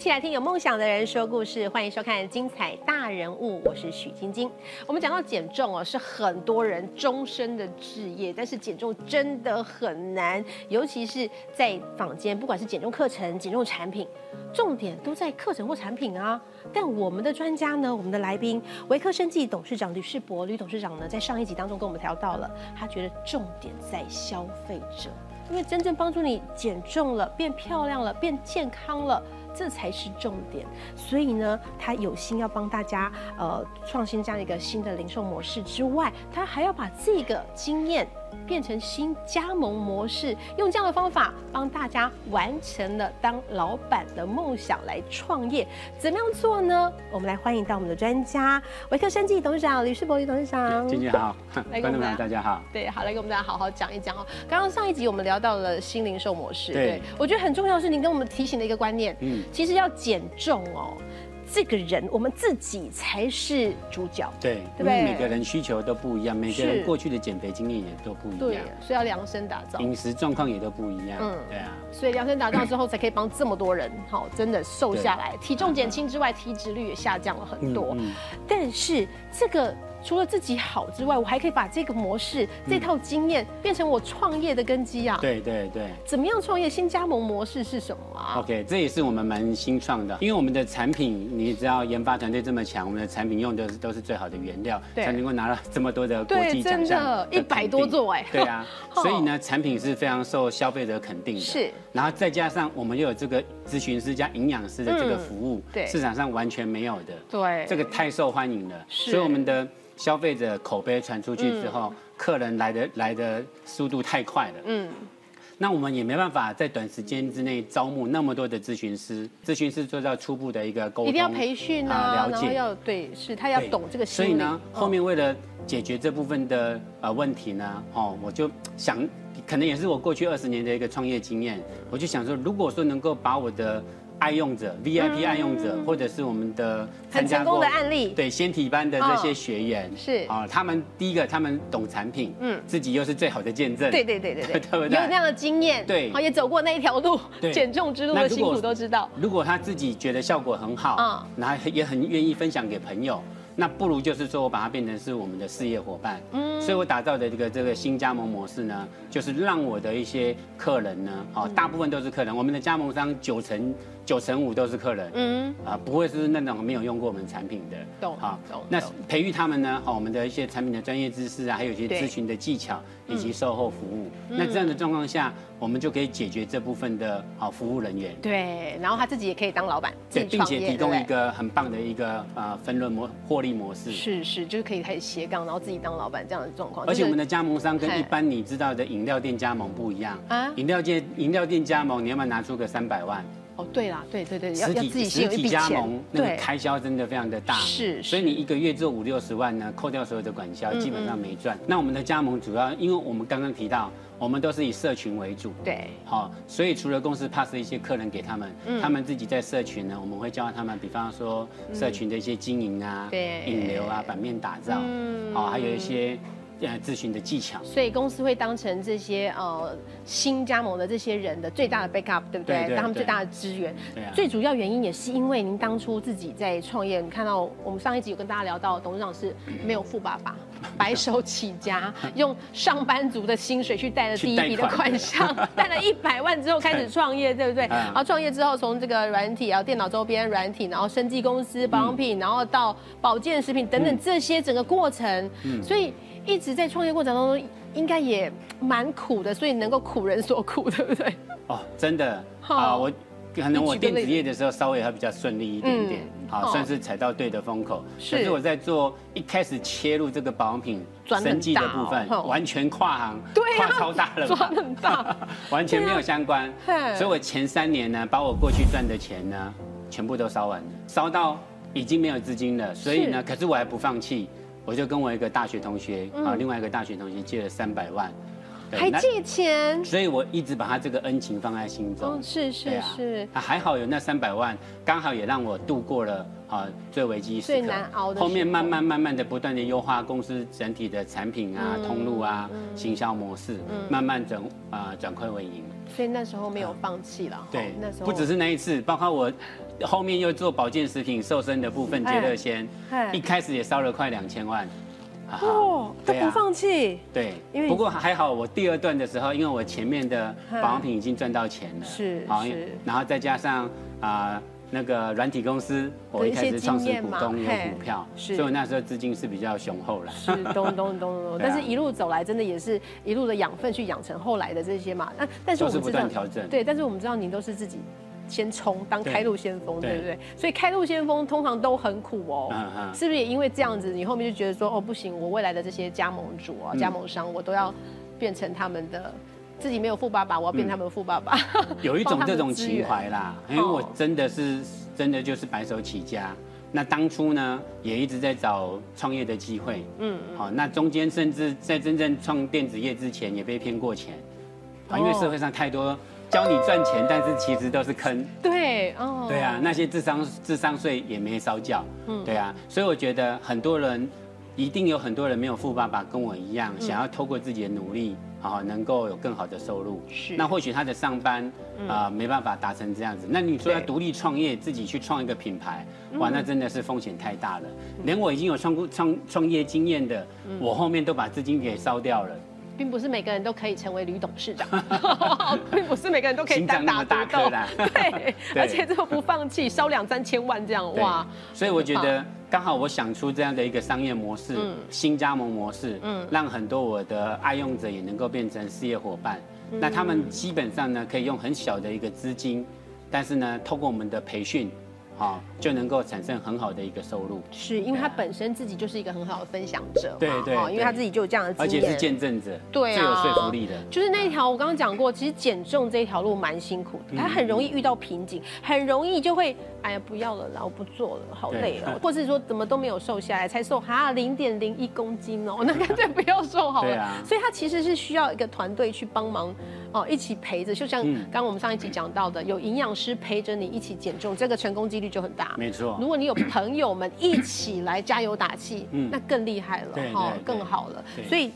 一起来听有梦想的人说故事，欢迎收看《精彩大人物》，我是许晶晶。我们讲到减重哦，是很多人终身的志业，但是减重真的很难，尤其是在坊间，不管是减重课程、减重产品，重点都在课程或产品啊。但我们的专家呢，我们的来宾维科生技董事长吕世博吕董事长呢，在上一集当中跟我们聊到了，他觉得重点在消费者。因为真正帮助你减重了、变漂亮了、变健康了，这才是重点。所以呢，他有心要帮大家呃创新这样一个新的零售模式之外，他还要把这个经验变成新加盟模式，用这样的方法帮大家完成了当老板的梦想来创业。怎么样做呢？我们来欢迎到我们的专家维克生技董事长吕世博吕董事长。金姐好，观众朋友大家好。对，好，来跟我们大家好好讲一讲哦。刚刚上一集我们聊到了新零售模式，对我觉得很重要的是您跟我们提醒的一个观念，嗯，其实要减重哦，这个人我们自己才是主角，对，对对？因为每个人需求都不一样，每个人过去的减肥经验也都不一对样，，所以要量身打造。饮食状况也都不一样。嗯。对啊，所以量身打造之后，才可以帮这么多人，好，真的瘦下来，体重减轻之外，体脂率也下降了很多。嗯。但是这个除了自己好之外，我还可以把这个模式、这套经验变成我创业的根基啊。，对对对。怎么样创业？新加盟模式是什么啊？OK，这也是我们蛮新创的，因为我们的产品，你知道研发团队这么强，我们的产品用的都是最好的原料，对才能够拿到这么多的国，际奖真项的，一百多座哎。对啊，哦 所以呢，产品是非常受消费者肯定的。是，然后再加上我们又有这个咨询师加营养师的这个服务，对。市场上完全没有的。对，这个太受欢迎了，所以我们的消费者口碑传出去之后，客人来的来的速度太快了。嗯，那我们也没办法在短时间之内招募那么多的咨询师，咨询师做到初步的一个沟通，一定要培训啊，啊了解。要对，是他要懂这个。所以呢，哦后面为了解决这部分的呃问题呢，哦，我就想，可能也是我过去二十年的一个创业经验，我就想说，如果说能够把我的爱用者、VIP 爱用者，或者是我们的嗯很成功的案例，对先体班的这些学员、是。啊，他们第一个他们懂产品，嗯。嗯，自己又是最好的见证，对对对对对，对不对？有那样的经验，对。好也走过那一条路，对。减重之路的辛苦都知道。如果他自己觉得效果很好，嗯。然后也很愿意分享给朋友，那不如就是说我把它变成是我们的事业伙伴。嗯，所以我打造的这个这个新加盟模式呢，就是让我的一些客人呢，哦，嗯大部分都是客人，我们的加盟商九成九成五都是客人。嗯，啊，不会是那种没有用过我们产品的，懂好那培育他们呢，好，我们的一些产品的专业知识啊，还有一些咨询的技巧以及售后服务。那这样的状况下，我们就可以解决这部分的好服务人员。对，然后他自己也可以当老板，对，并且提供一个很棒的一个呃分润模获利模式。是是，就是可以开始斜杠，然后自己当老板这样的状况。而且我们的的加盟商跟一般你知道的饮料店加盟不一样啊饮料店饮料店加盟，你要不要拿出个三百万？哦，对啦，对对对，要自己先实体加有一笔钱盟，那个对，开销真的非常的大，是所以你一个月做五六十万呢，扣掉所有的管销，基本上没赚。那我们的加盟主要，因为我们刚刚提到，我们都是以社群为主，对，好，所以除了公司 pass 一些客人给他们，嗯。他们自己在社群呢，我们会教他们，比方说社群的一些经营啊，对。引流啊，版面打造，嗯。好，还有一些呃咨询的技巧。所以公司会当成这些呃新加盟的这些人的最大的 backup，对不对？对对对当他们最大的资源。对啊最主要原因也是因为您当初自己在创业，你看到我们上一集有跟大家聊到，董事长是没有富爸爸，白手起家，用上班族的薪水去贷了第一笔的款项，贷了一百万之后开始创业，对不对？嗯然后创业之后，从这个软体啊、电脑周边软体，然后生技公司、保养品，然后到保健食品等等这些整个过程，所以一直在创业过程当中，应该也蛮苦的，所以能够苦人所苦，对不对？哦，真的。好啊，我可能我电子。业的时候稍微还比较顺利一点点，嗯。好，哦。算是踩到对的风口。是。可是我在做一开始切入这个保养品生技的部分哦，完全跨行，跨超大了吧，转很大，完全没有相关。啊。所以我前三年呢，把我过去赚的钱呢，全部都烧完了，烧到已经没有资金了。所以呢，可是我还不放弃，我就跟我一个大学同学啊，另外一个大学同学借了三百万，还借钱？所以我一直把他这个恩情放在心中。哦，是是是，啊，还好有那三百万，刚好也让我度过了啊最危机时刻。最难熬的后面慢慢慢慢的不断的优化公司整体的产品啊、嗯通路啊、行销模式，慢慢转啊转亏为盈。所以那时候没有放弃了。对哦那时，候不只是那一次，包括我后面又做保健食品、瘦身的部分，哎杰乐鲜，哎。一开始也烧了快两千万。哦，都不放弃，对，因为不过还好，我第二段的时候，因为我前面的嗯保养品已经赚到钱了，是好是。然后再加上啊、那个软体公司，我一开始创始股东有股票，是。所以我那时候资金是比较雄厚了。是咚咚咚咚 咚，但是一路走来，真的也是一路的养分去养成后来的这些嘛。那但是我们知道对，但是我们知道您都是自己先冲当开路先锋，对对不对？所以开路先锋通常都很苦哦。是不是也因为这样子，你后面就觉得说，哦不行，我未来的这些加盟主啊、嗯加盟商，我都要变成他们的。自己没有富爸爸，我要变他们的富爸爸。有一种这种情怀啦，因为我哦真的是真的就是白手起家。那当初呢，也一直在找创业的机会，嗯，好，那中间甚至在真正创电子业之前，也被骗过钱，啊，因为哦社会上太多教你赚钱，但是其实都是坑。对，哦，对啊，那些智商智商税也没少缴，嗯对啊，所以我觉得很多人一定有很多人没有富爸爸，跟我一样，想要透过自己的努力，啊，能够有更好的收入。是那或许他的上班啊、没办法达成这样子，那你说要对独立创业，自己去创一个品牌，哇，那真的是风险太大了。嗯连我已经有创过创创业经验的，我后面都把资金给烧掉了。并不是每个人都可以成为吕董事长，并不是每个人都可以单打独斗颗啦，对，而且这个不放弃，烧两三千万这样，哇，所以我觉得刚好我想出这样的一个商业模式，嗯。新加盟模式，嗯。让很多我的爱用者也能够变成事业伙伴。嗯。那他们基本上呢，可以用很小的一个资金，但是呢，透过我们的培训，啊，就能够产生很好的一个收入，是因为他本身自己就是一个很好的分享者嘛，对对因为他自己就有这样的经验，而且是见证者，对啊。最有说服力的。就是那一条，我刚刚讲过，其实减重这一条路蛮辛苦嗯的，他很容易遇到瓶颈，很容易就会，哎呀，不要了啦，我不做了，好累哦。对，或是说怎么都没有瘦下来，才瘦哈零点零一公斤哦，那干脆不要瘦好了。所以他其实是需要一个团队去帮忙哦，一起陪着，就像刚我们上一集讲到的，有营养师陪着你一起减重，这个成功几率就很大。没错如，果你有朋友们一起来加油打气，嗯那更厉害了对哈，更好了。所以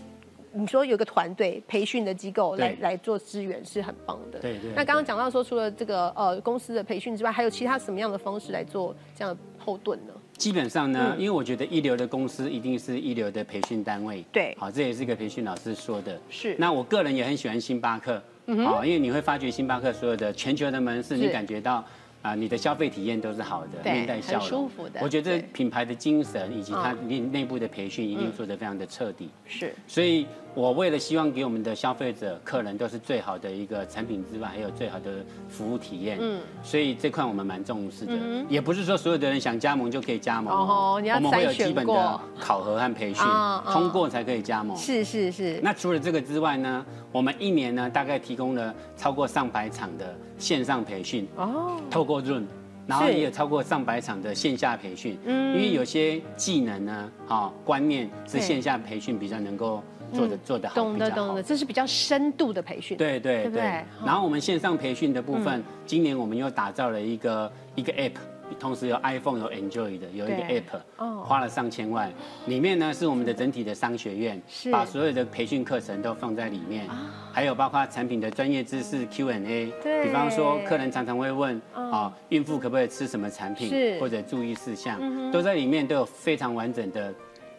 你说有个团队培训的机构来来做支援是很棒的。对对那刚刚讲到说，除了这个呃公司的培训之外，还有其他什么样的方式来做这样的后盾呢？基本上呢，嗯因为我觉得一流的公司一定是一流的培训单位。对好，这也是一个培训老师说的。是那我个人也很喜欢星巴克，嗯好，因为你会发觉星巴克所有的全球的门市，你感觉到啊，你的消费体验都是好的，面带笑容，很舒服的我觉得品牌的精神以及它嗯。内内部的培训一定做得非常的彻底。是。所以，我为了希望给我们的消费者、客人都是最好的一个产品之外，还有最好的服务体验。嗯。嗯，所以这块我们蛮重视的，嗯也不是说所有的人想加盟就可以加盟哦哦你要我们会有基本过。的考核和培训通过才可以加盟。是是是，那除了这个之外呢，我们一年呢大概提供了超过上百场的线上培训，哦，透过润，然后也有超过上百场的线下培训。嗯。因为有些技能呢，啊观念是对。线下培训比较能够做的做的好，懂得懂得，这是比较深度的培训。对对对然后我们线上培训的部分，今年我们又打造了一个一个 app。同时有 iPhone 有 Enjoy 的有一个 app，哦。花了上千万，里面呢是我们的整体的商学院是，把所有的培训课程都放在里面，还有包括产品的专业知识 Q&A，对。比方说客人常常会问嗯。啊，孕妇可不可以吃什么产是。品，或者注意事项嗯，都在里面都有非常完整的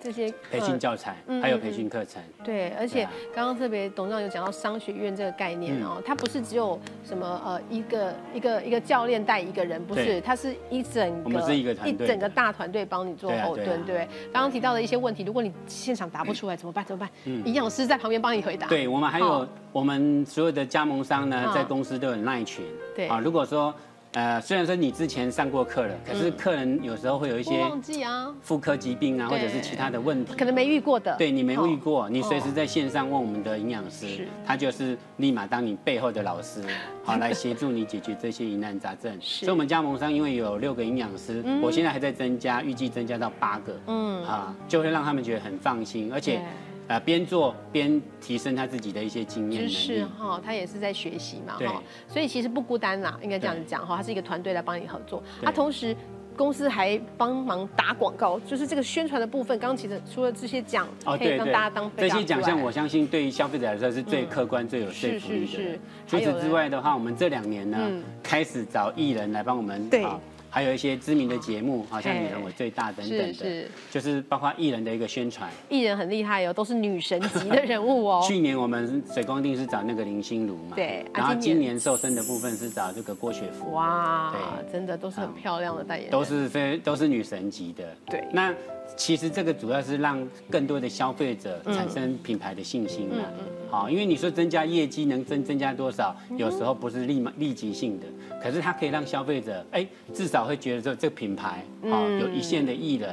这些培训教材嗯，还有嗯培训课程。对，而且刚刚特别董事长有讲到商学院这个概念嗯哦，它不是只有什么呃一个一个一个教练带一个人，不是，它是一整个我们是一整个大团队帮你做后盾，对？刚刚提到的一些问题，如果你现场答不出来怎么办？怎么办？嗯营养师在旁边帮你回答。对，我们还有我们所有的加盟商呢嗯，在公司都有耐群。对啊，如果说呃，虽然说你之前上过课了，可是客人有时候会有一些不忘记啊，妇科疾病啊，或者是其他的问题。可能没遇过的。对你没遇哦。过，你随时在线上问我们的营养师，他就是立马当你背后的老师，好来协助你解决这些疑难杂症。所以我们加盟商因为有六个营养师嗯，我现在还在增加，预计增加到八个。嗯，啊，就会让他们觉得很放心，而且对呃边做边提升他自己的一些经验能知识力。哈，他也是在学习嘛对哈，所以其实不孤单啦，应该这样子讲哈，他是一个团队来帮你合作，对他同时。公司还帮忙打广告，就是这个宣传的部分。刚刚其实除了这些奖，哦，可以让大家当，这些奖项，我我相信对于消费者来说是最嗯客观、最有说服力是是是的。除此之外的话，我们这两年呢嗯，开始找艺人来帮我们对啊还有一些知名的节目，好像《女人我最大》等等的，是就是包括艺人的一个宣传。艺人很厉害哦，都是女神级的人物哦。去年我们水光定是找那个林心如嘛，对，然后今年瘦身的部分是找这个郭雪芙。哇，对，真的都是很漂亮的代言人，都是非都是女神级的。对，那。其实这个主要是让更多的消费者产生品牌的信心嘛，好，因为你说增加业绩能增增加多少，有时候不是立马立即性的，可是它可以让消费者哎至少会觉得说这个品牌啊有一线的艺人。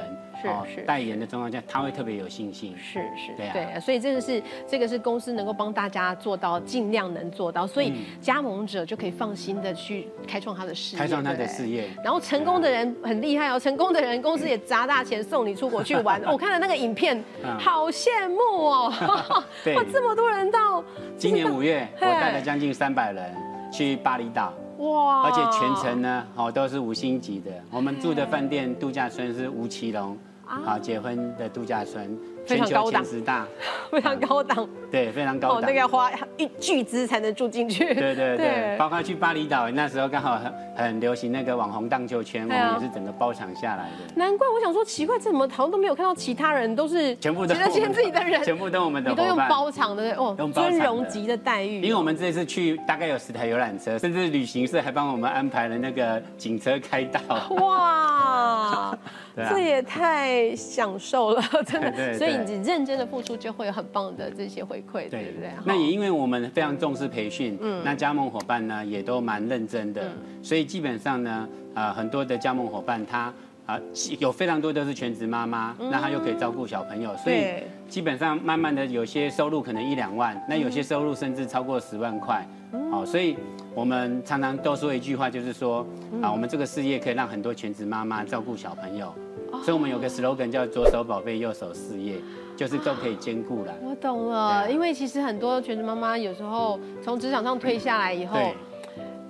是代言的状况下，他会特别有信心。是是，对啊，所以这个是这个是公司能够帮大家做到，尽量能做到，所以加盟者就可以放心的去开创他的事业，开创他的事业。然后成功的人很厉害哦，成功的人公司也砸大钱送你出国去玩。我看了那个影片，好羡慕哦！哇，这么多人到今年五月，我带了将近三百人去巴厘岛。哇！而且全程呢，哦都是五星级的，我们住的饭店度假村是吴奇隆。好，结婚的度假村，全球前十大，非常高档，对，非常高档，那个要花一巨资才能住进去。对对对，包括去巴厘岛，那时候刚好很很流行那个网红荡秋千，我们也是整个包场下来的。难怪我想说奇怪，怎么好像都没有看到其他人，都是全部都是自己的人，全部都我们的你都用包场的哦，尊荣级的待遇。因为我们这次去大概有十台游览车，甚至旅行社还帮我们安排了那个警车开道。哇！这也太享受了，真的。所以你认真的付出，就会有很棒的这些回馈，对。不对？那也因为我们非常重视培训，嗯，那加盟伙伴呢也都蛮认真的，所以基本上呢，呃，很多的加盟伙伴他啊有非常多都是全职妈妈，那他又可以照顾小朋友，所以基本上慢慢的有些收入可能一两万，那有些收入甚至超过十万块，好，所以我们常常都说一句话，就是说啊，我们这个事业可以让很多全职妈妈照顾小朋友。所以，我们有个 slogan 叫“左手宝贝，右手事业”，就是都可以兼顾了。我懂了，因为其实很多全职妈妈有时候从职场上退下来以后。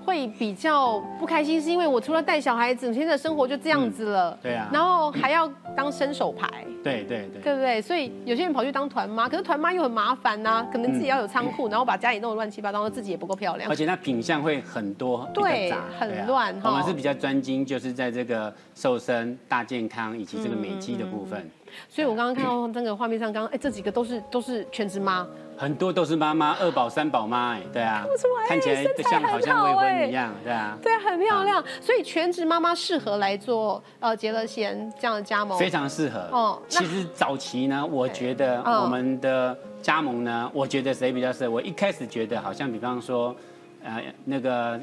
会比较不开心，是因为我除了带小孩子，现在生活就这样子了。对啊。然后还要当伸手牌。对对对。对不对？所以有些人跑去当团妈，可是团妈又很麻烦呐，可能自己要有仓库，然后把家里弄得乱七八糟，自己也不够漂亮。而且那品相会很多，对，很乱。我们是比较专精，就是在这个瘦身、大健康以及这个美肌的部分。所以我刚刚看到那个画面上，刚刚哎，这几个都是都是全职妈。很多都是妈妈，二宝三宝妈，哎，对啊，看起来像好像未婚一样，对啊，对啊，很漂亮。所以全职妈妈适合来做呃杰乐贤这样的加盟，非常适合。哦，其实早期呢，我觉得我们的加盟呢，我觉得谁比较适合？我一开始觉得好像，比方说，呃，那个。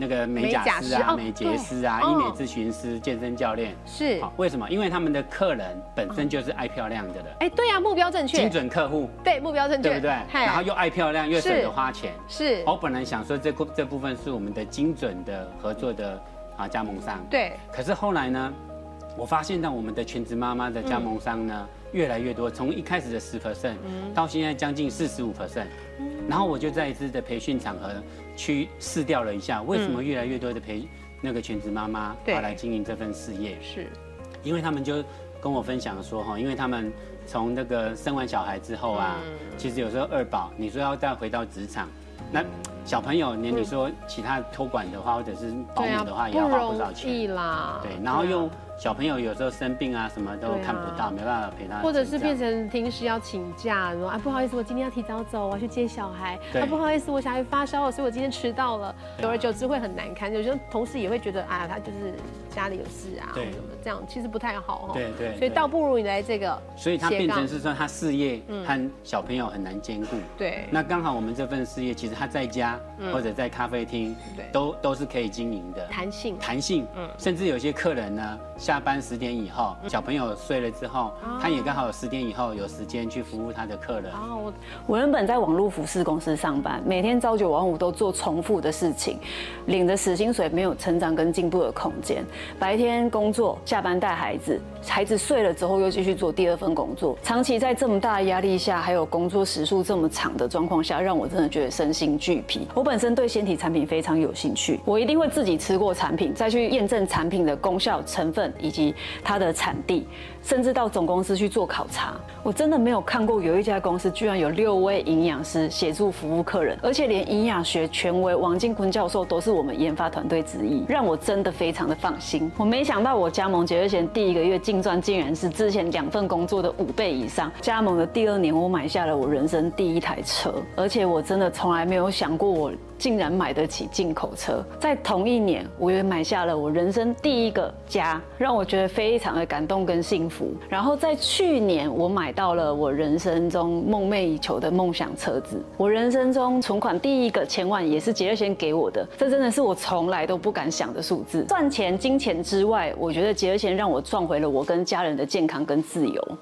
那个美甲师啊，美睫师啊，医美咨询师、健身教练是，为什么？因为他们的客人本身就是爱漂亮的人。哎，对呀，目标正确，精准客户，对，目标正确，对不对？然后又爱漂亮，又舍得花钱。是。我本来想说，这这部分是我们的精准的合作的啊加盟商。对。可是后来呢，我发现到我们的全职妈妈的加盟商呢越来越多，从一开始的十 percent 到现在将近四十五 percent。然后我就在一次的培训场合。去试掉了一下，为什么越来越多的陪那个全职妈妈要来经营这份事业？是，因为他们就跟我分享说哈，因为他们从那个生完小孩之后啊，其实有时候二宝，你说要再回到职场，那小朋友连你说其他托管的话，或者是保姆的话，也要花不少钱啦。对，然后又。小朋友有时候生病啊，什么都看不到，没办法陪他。或者是变成平时要请假，说啊不好意思，我今天要提早走，我要去接小孩。啊不好意思，我小孩发烧了，所以我今天迟到了。久而久之会很难堪，有时候同事也会觉得啊，他就是家里有事啊，什么这样，其实不太好哈。对对。所以倒不如你来这个。所以他变成是说他事业和小朋友很难兼顾。对。那刚好我们这份事业，其实他在家或者在咖啡厅，对，都都是可以经营的。弹性。弹性。嗯。甚至有些客人呢，下班十点以以后，小朋友睡了之后，他也刚好有十点以后有时间去服务他的客人。哦，我我原本在网络服饰公司上班，每天朝九晚五都做重复的事情，领着死薪水，没有成长跟进步的空间。白天工作，下班带孩子，孩子睡了之后又继续做第二份工作。长期在这么大的压力下，还有工作时数这么长的状况下，让我真的觉得身心俱疲。我本身对纤体产品非常有兴趣，我一定会自己吃过产品，再去验证产品的功效、成分以及它的产地，甚至到总公司去做考察。我真的没有看过有一家公司居然有六位营养师协助服务客人，而且连营养学权威王金坤教授都是我们研发团队之一，让我真的非常的放心。我没想到我加盟节日前第一个月净赚竟然是之前两份工作的五倍以上。加盟的第二年，我买下了我人生第一台车，而且我真的从来没有想过我。竟然买得起进口车，在同一年，我也买下了我人生第一个家，让我觉得非常的感动跟幸福。然后在去年，我买到了我人生中梦寐以求的梦想车子，我人生中存款第一个千万也是杰瑞先给我的，这真的是我从来都不敢想的数字。赚钱、金钱之外，我觉得杰瑞先让我赚回了我跟家人的健康跟自由。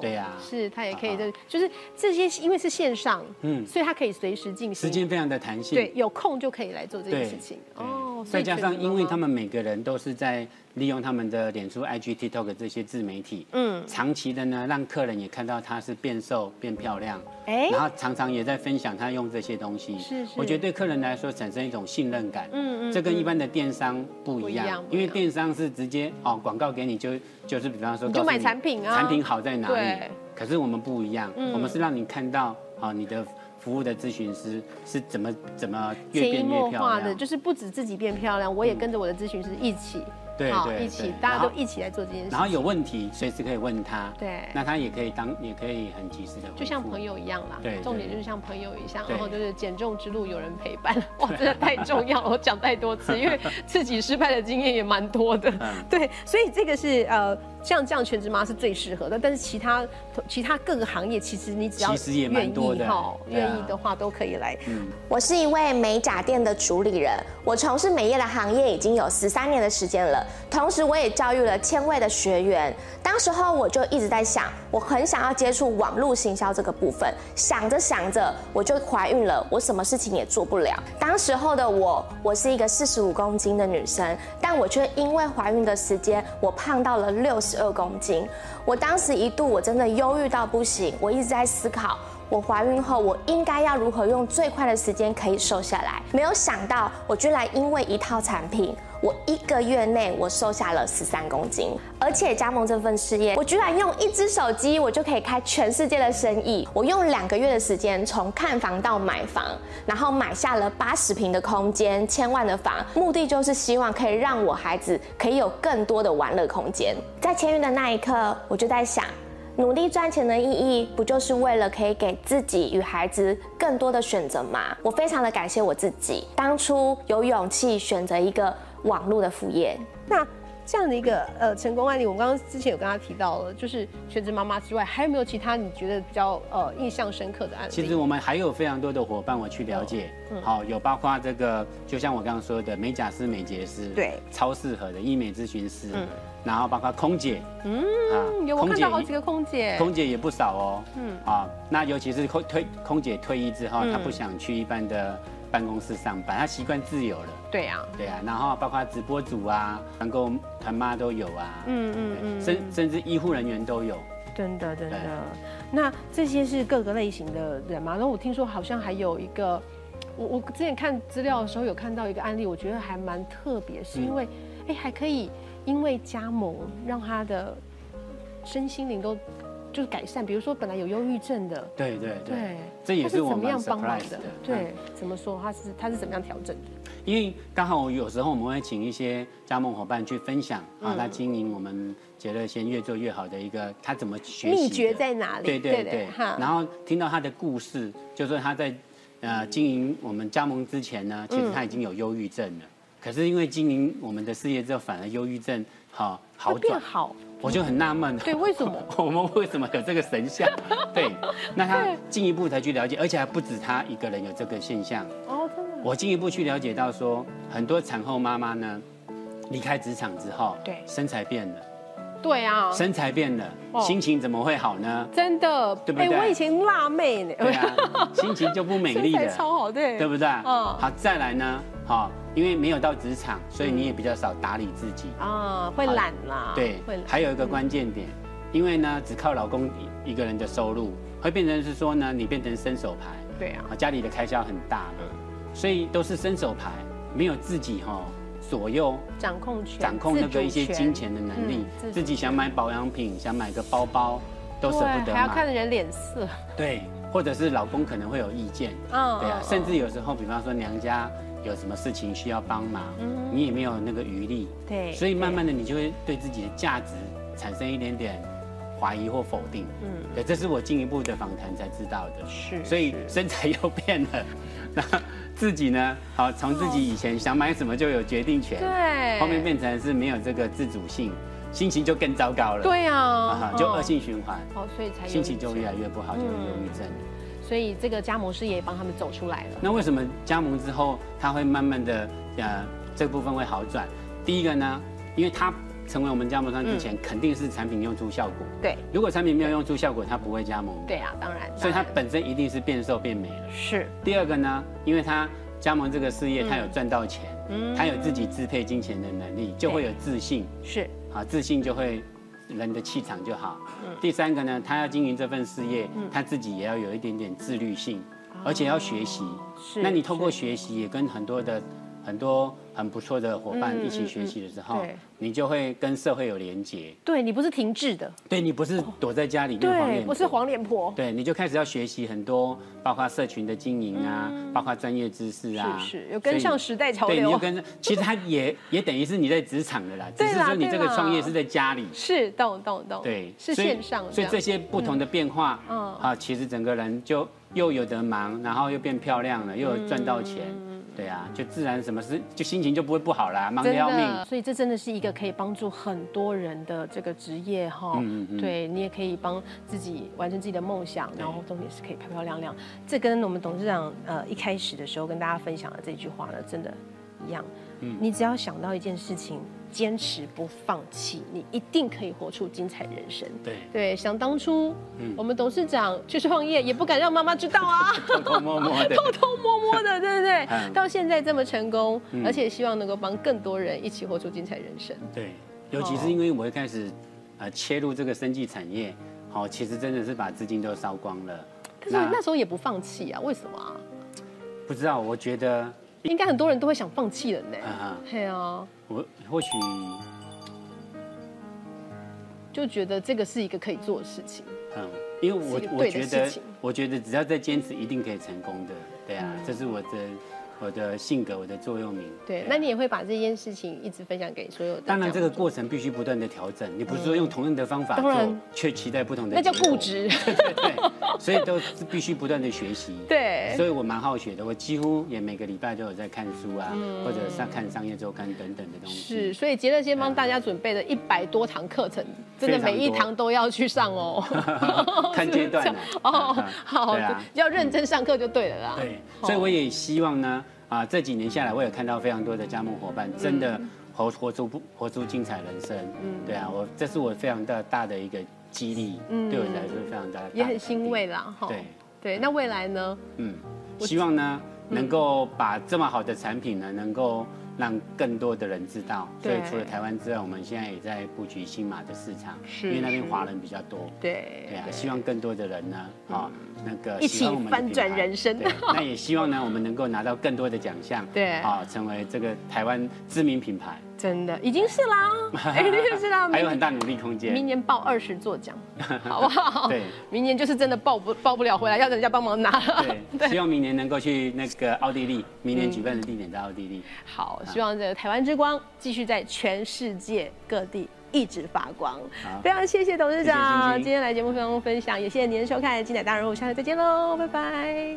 对呀，是他也可以，就就是这些，因为是线上，嗯，所以他可以随时进行，时间非常的弹性，对，有空就可以来做这件事情。哦，再加上因为他们每个人都是在。利用他们的脸书、IG、TikTok 这些自媒体，嗯，长期的呢，让客人也看到他是变瘦、变漂亮，哎，然后常常也在分享他用这些东西，是是，我觉得对客人来说产生一种信任感，嗯嗯，这跟一般的电商不一样，因为电商是直接哦广告给你就就是比方说就买产品啊，产品好在哪里？可是我们不一样，我们是让你看到啊你的服务的咨询师是怎么怎么越变越漂亮，就是不止自己变漂亮，我也跟着我的咨询师一起。对对，一起大家都一起来做这件事。然后有问题随时可以问他。对，那他也可以当，也可以很及时的。就像朋友一样啦。对，重点就是像朋友一样，然后就是减重之路有人陪伴，哇，真的太重要了。我讲太多次，因为自己失败的经验也蛮多的。对，所以这个是呃。像这样全职妈是最适合的，但是其他其他各个行业，其实你只要愿意哈，愿意的话都可以来。我是一位美甲店的主理人，我从事美业的行业已经有十三年的时间了，同时我也教育了千位的学员。当时候我就一直在想，我很想要接触网络行销这个部分，想着想着我就怀孕了，我什么事情也做不了。当时候的我，我是一个四十五公斤的女生，但我却因为怀孕的时间，我胖到了六十十二公斤。我当时一度我真的忧郁到不行，我一直在思考，我怀孕后我应该要如何用最快的时间可以瘦下来。没有想到，我居然因为一套产品。我一个月内我瘦下了十三公斤，而且加盟这份事业，我居然用一只手机我就可以开全世界的生意。我用两个月的时间从看房到买房，然后买下了八十平的空间、千万的房，目的就是希望可以让我孩子可以有更多的玩乐空间。在签约的那一刻，我就在想，努力赚钱的意义不就是为了可以给自己与孩子更多的选择吗？我非常的感谢我自己，当初有勇气选择一个。网络的副业，那这样的一个呃成功案例，我刚刚之前有跟他提到了，就是全职妈妈之外，还有没有其他你觉得比较呃印象深刻的案例？其实我们还有非常多的伙伴，我去了解，好有包括这个，就像我刚刚说的美甲师、美睫师，对，超适合的医美咨询师，嗯，然后包括空姐，嗯，有我看到好几个空姐，空姐也不少哦，嗯，啊，那尤其是空退空姐退役之后，她不想去一般的。办公室上班，她习惯自由了。对呀，对呀，然后包括直播组啊，团购团妈都有啊。嗯嗯嗯，甚甚至医护人员都有。真的真的，那这些是各个类型的人嘛？然后我听说好像还有一个，我我之前看资料的时候有看到一个案例，我觉得还蛮特别，是因为哎还可以因为加盟让他的身心灵都。就是改善，比如说本来有忧郁症的，对对对，这也是我们 surprise 的。对，怎么说？他是他是怎么样调整的？因为刚好有时候我们会请一些加盟伙伴去分享啊，他经营我们杰乐先越做越好的一个，他怎么学习？秘诀在哪里？对对对，然后听到他的故事，就说他在呃经营我们加盟之前呢，其实他已经有忧郁症了，可是因为经营我们的事业之后，反而忧郁症好好转好。我就很纳闷，对，为什么 我们为什么有这个神像？对，那他进一步才去了解，而且还不止他一个人有这个现象。哦，真的。我进一步去了解到说，很多产后妈妈呢，离开职场之后，对，身材变了。对啊，身材变了，心情怎么会好呢？真的，对不对？我以前辣妹呢。对啊，心情就不美丽的，超好，对，对不对？嗯。好，再来呢，好。因为没有到职场，所以你也比较少打理自己啊，会懒啦。对，会。还有一个关键点，因为呢，只靠老公一个人的收入，会变成是说呢，你变成伸手牌。对啊。家里的开销很大了，所以都是伸手牌，没有自己哈、左右掌控权，掌控那个一些金钱的能力嗯自，自己想买保养品，想买个包包，都舍不对，得还要看买。人脸色。对，或者是老公可能会有意见，嗯对啊，嗯甚至有时候，比方说娘家有什么事情需要帮忙，你也没有那个余力，嗯对所以慢慢的你就会对自己的价值产生一点点怀疑或否定。嗯嗯，对，这是我进一步的访谈才知道的。是所以身材又变了，那自己呢？好，从自己以前想买什么就有决定权，对，后面变成是没有这个自主性，心情就更糟糕了。对呀、啊，就嗯恶性循环，哦，所以才心情就越来越，越不好，就有忧郁症。所以这个加盟事业也帮他们走出来了。那为什么加盟之后，他会慢慢的呃这部分会好转？第一个呢，因为他成为我们加盟商之前，肯定是产品用出效果。对如果产品没有用出效果，他不会加盟。对啊，当然，所以它本身一定是变瘦变美了。是第二个呢，因为他加盟这个事业，他有赚到钱，嗯它有自己支配金钱的能力，就会有自信。是啊，自信就会人的气场就好。嗯第三个呢，他要经营这份事业，他自己也要有一点点自律性，而且要学习。那你透过学习，也跟很多的很多很不错的伙伴嗯一起学习的时候你就会跟社会有连结。对你不是停滞的，对你不是躲在家里面黄对，脸不是黄脸婆，对，你就开始要学习很多，包括社群的经营啊，包括专业知识啊，嗯是是有跟上时代潮流对，你就跟上，其实它也 也等于是你在职场的啦，只是说你这个创业是在家里，是懂懂懂，对，是线上，所以这些不同的变化，啊，其实整个人就又有得忙，然后又变漂亮了，又有赚到钱，对啊，就自然什么事就心情就不会不好啦，忙得要命。所以这真的是一个可以帮助很多人的这个职业哈。嗯嗯嗯对你也可以帮自己完成自己的梦想，然后重点是可以漂漂亮亮。这跟我们董事长呃一开始的时候跟大家分享的这句话呢，真的一样。嗯你只要想到一件事情，坚持不放弃，你一定可以活出精彩人生。对，对，想当初嗯我们董事长去创业，也不敢让妈妈知道啊。偷偷摸摸的，偷偷摸摸的，对不对？嗯到现在这么成功，嗯而且希望能够帮更多人一起活出精彩人生。对，尤其是因为我一开始呃切入这个生技产业，好，其实真的是把资金都烧光了。可是那时候也不放弃啊，为什么啊？不知道，我觉得，应该很多人都会想放弃了呢。啊哈，对啊，我或许就觉得这个是一个可以做的事情。嗯，因为我我觉得我觉得只要再坚持，一定可以成功的。对啊，嗯这是我的我的性格，我的座右铭。对啊，那你也会把这件事情一直分享给所有的。当然，这个过程必须不断的调整。你不是说用同样的方法做，却期待不同的，那叫固。执。对对对，所以都是必须不断的学习。对所以我蛮好学的，我几乎也每个礼拜都有在看书啊，或者上看商业周刊等等的东西。是，所以杰乐先帮大家准备了一百多堂课程，真的每一堂都要去上哦。看阶段 哦，好对啊，要认真上课就对了啦。对，所以我也希望呢，啊，这几年下来，我也看到非常多的加盟伙伴真的活活出不活出精彩人生。嗯对啊，我这是我非常的大的一个激励，嗯对我来说非常大的，也很欣慰。啦，哈。对，对，那未来呢？嗯，希望呢能够把这么好的产品呢，能够让更多的人知道。所以除了台湾之外，我们现在也在布局新马的市场，是。因为那边华人比较多。对对啊，希望更多的人呢，啊，那个一起翻转人生。那也希望呢，我们能够拿到更多的奖项，对。啊，成为这个台湾知名品牌，真的已经是啦，已经是啦，还有很大努力空间。明年报二十座奖，好不好？对，明年就是真的报不报不了回来，要人家帮忙拿了。对，希望明年能够去那个奥地利，明年举办的地点在奥地利。好，希望这个台湾之光继续在全世界各地一直发光。好非常谢谢董事长今天来节目中分享，也谢谢您的收看《精彩大人物》，下次再见喽，拜拜。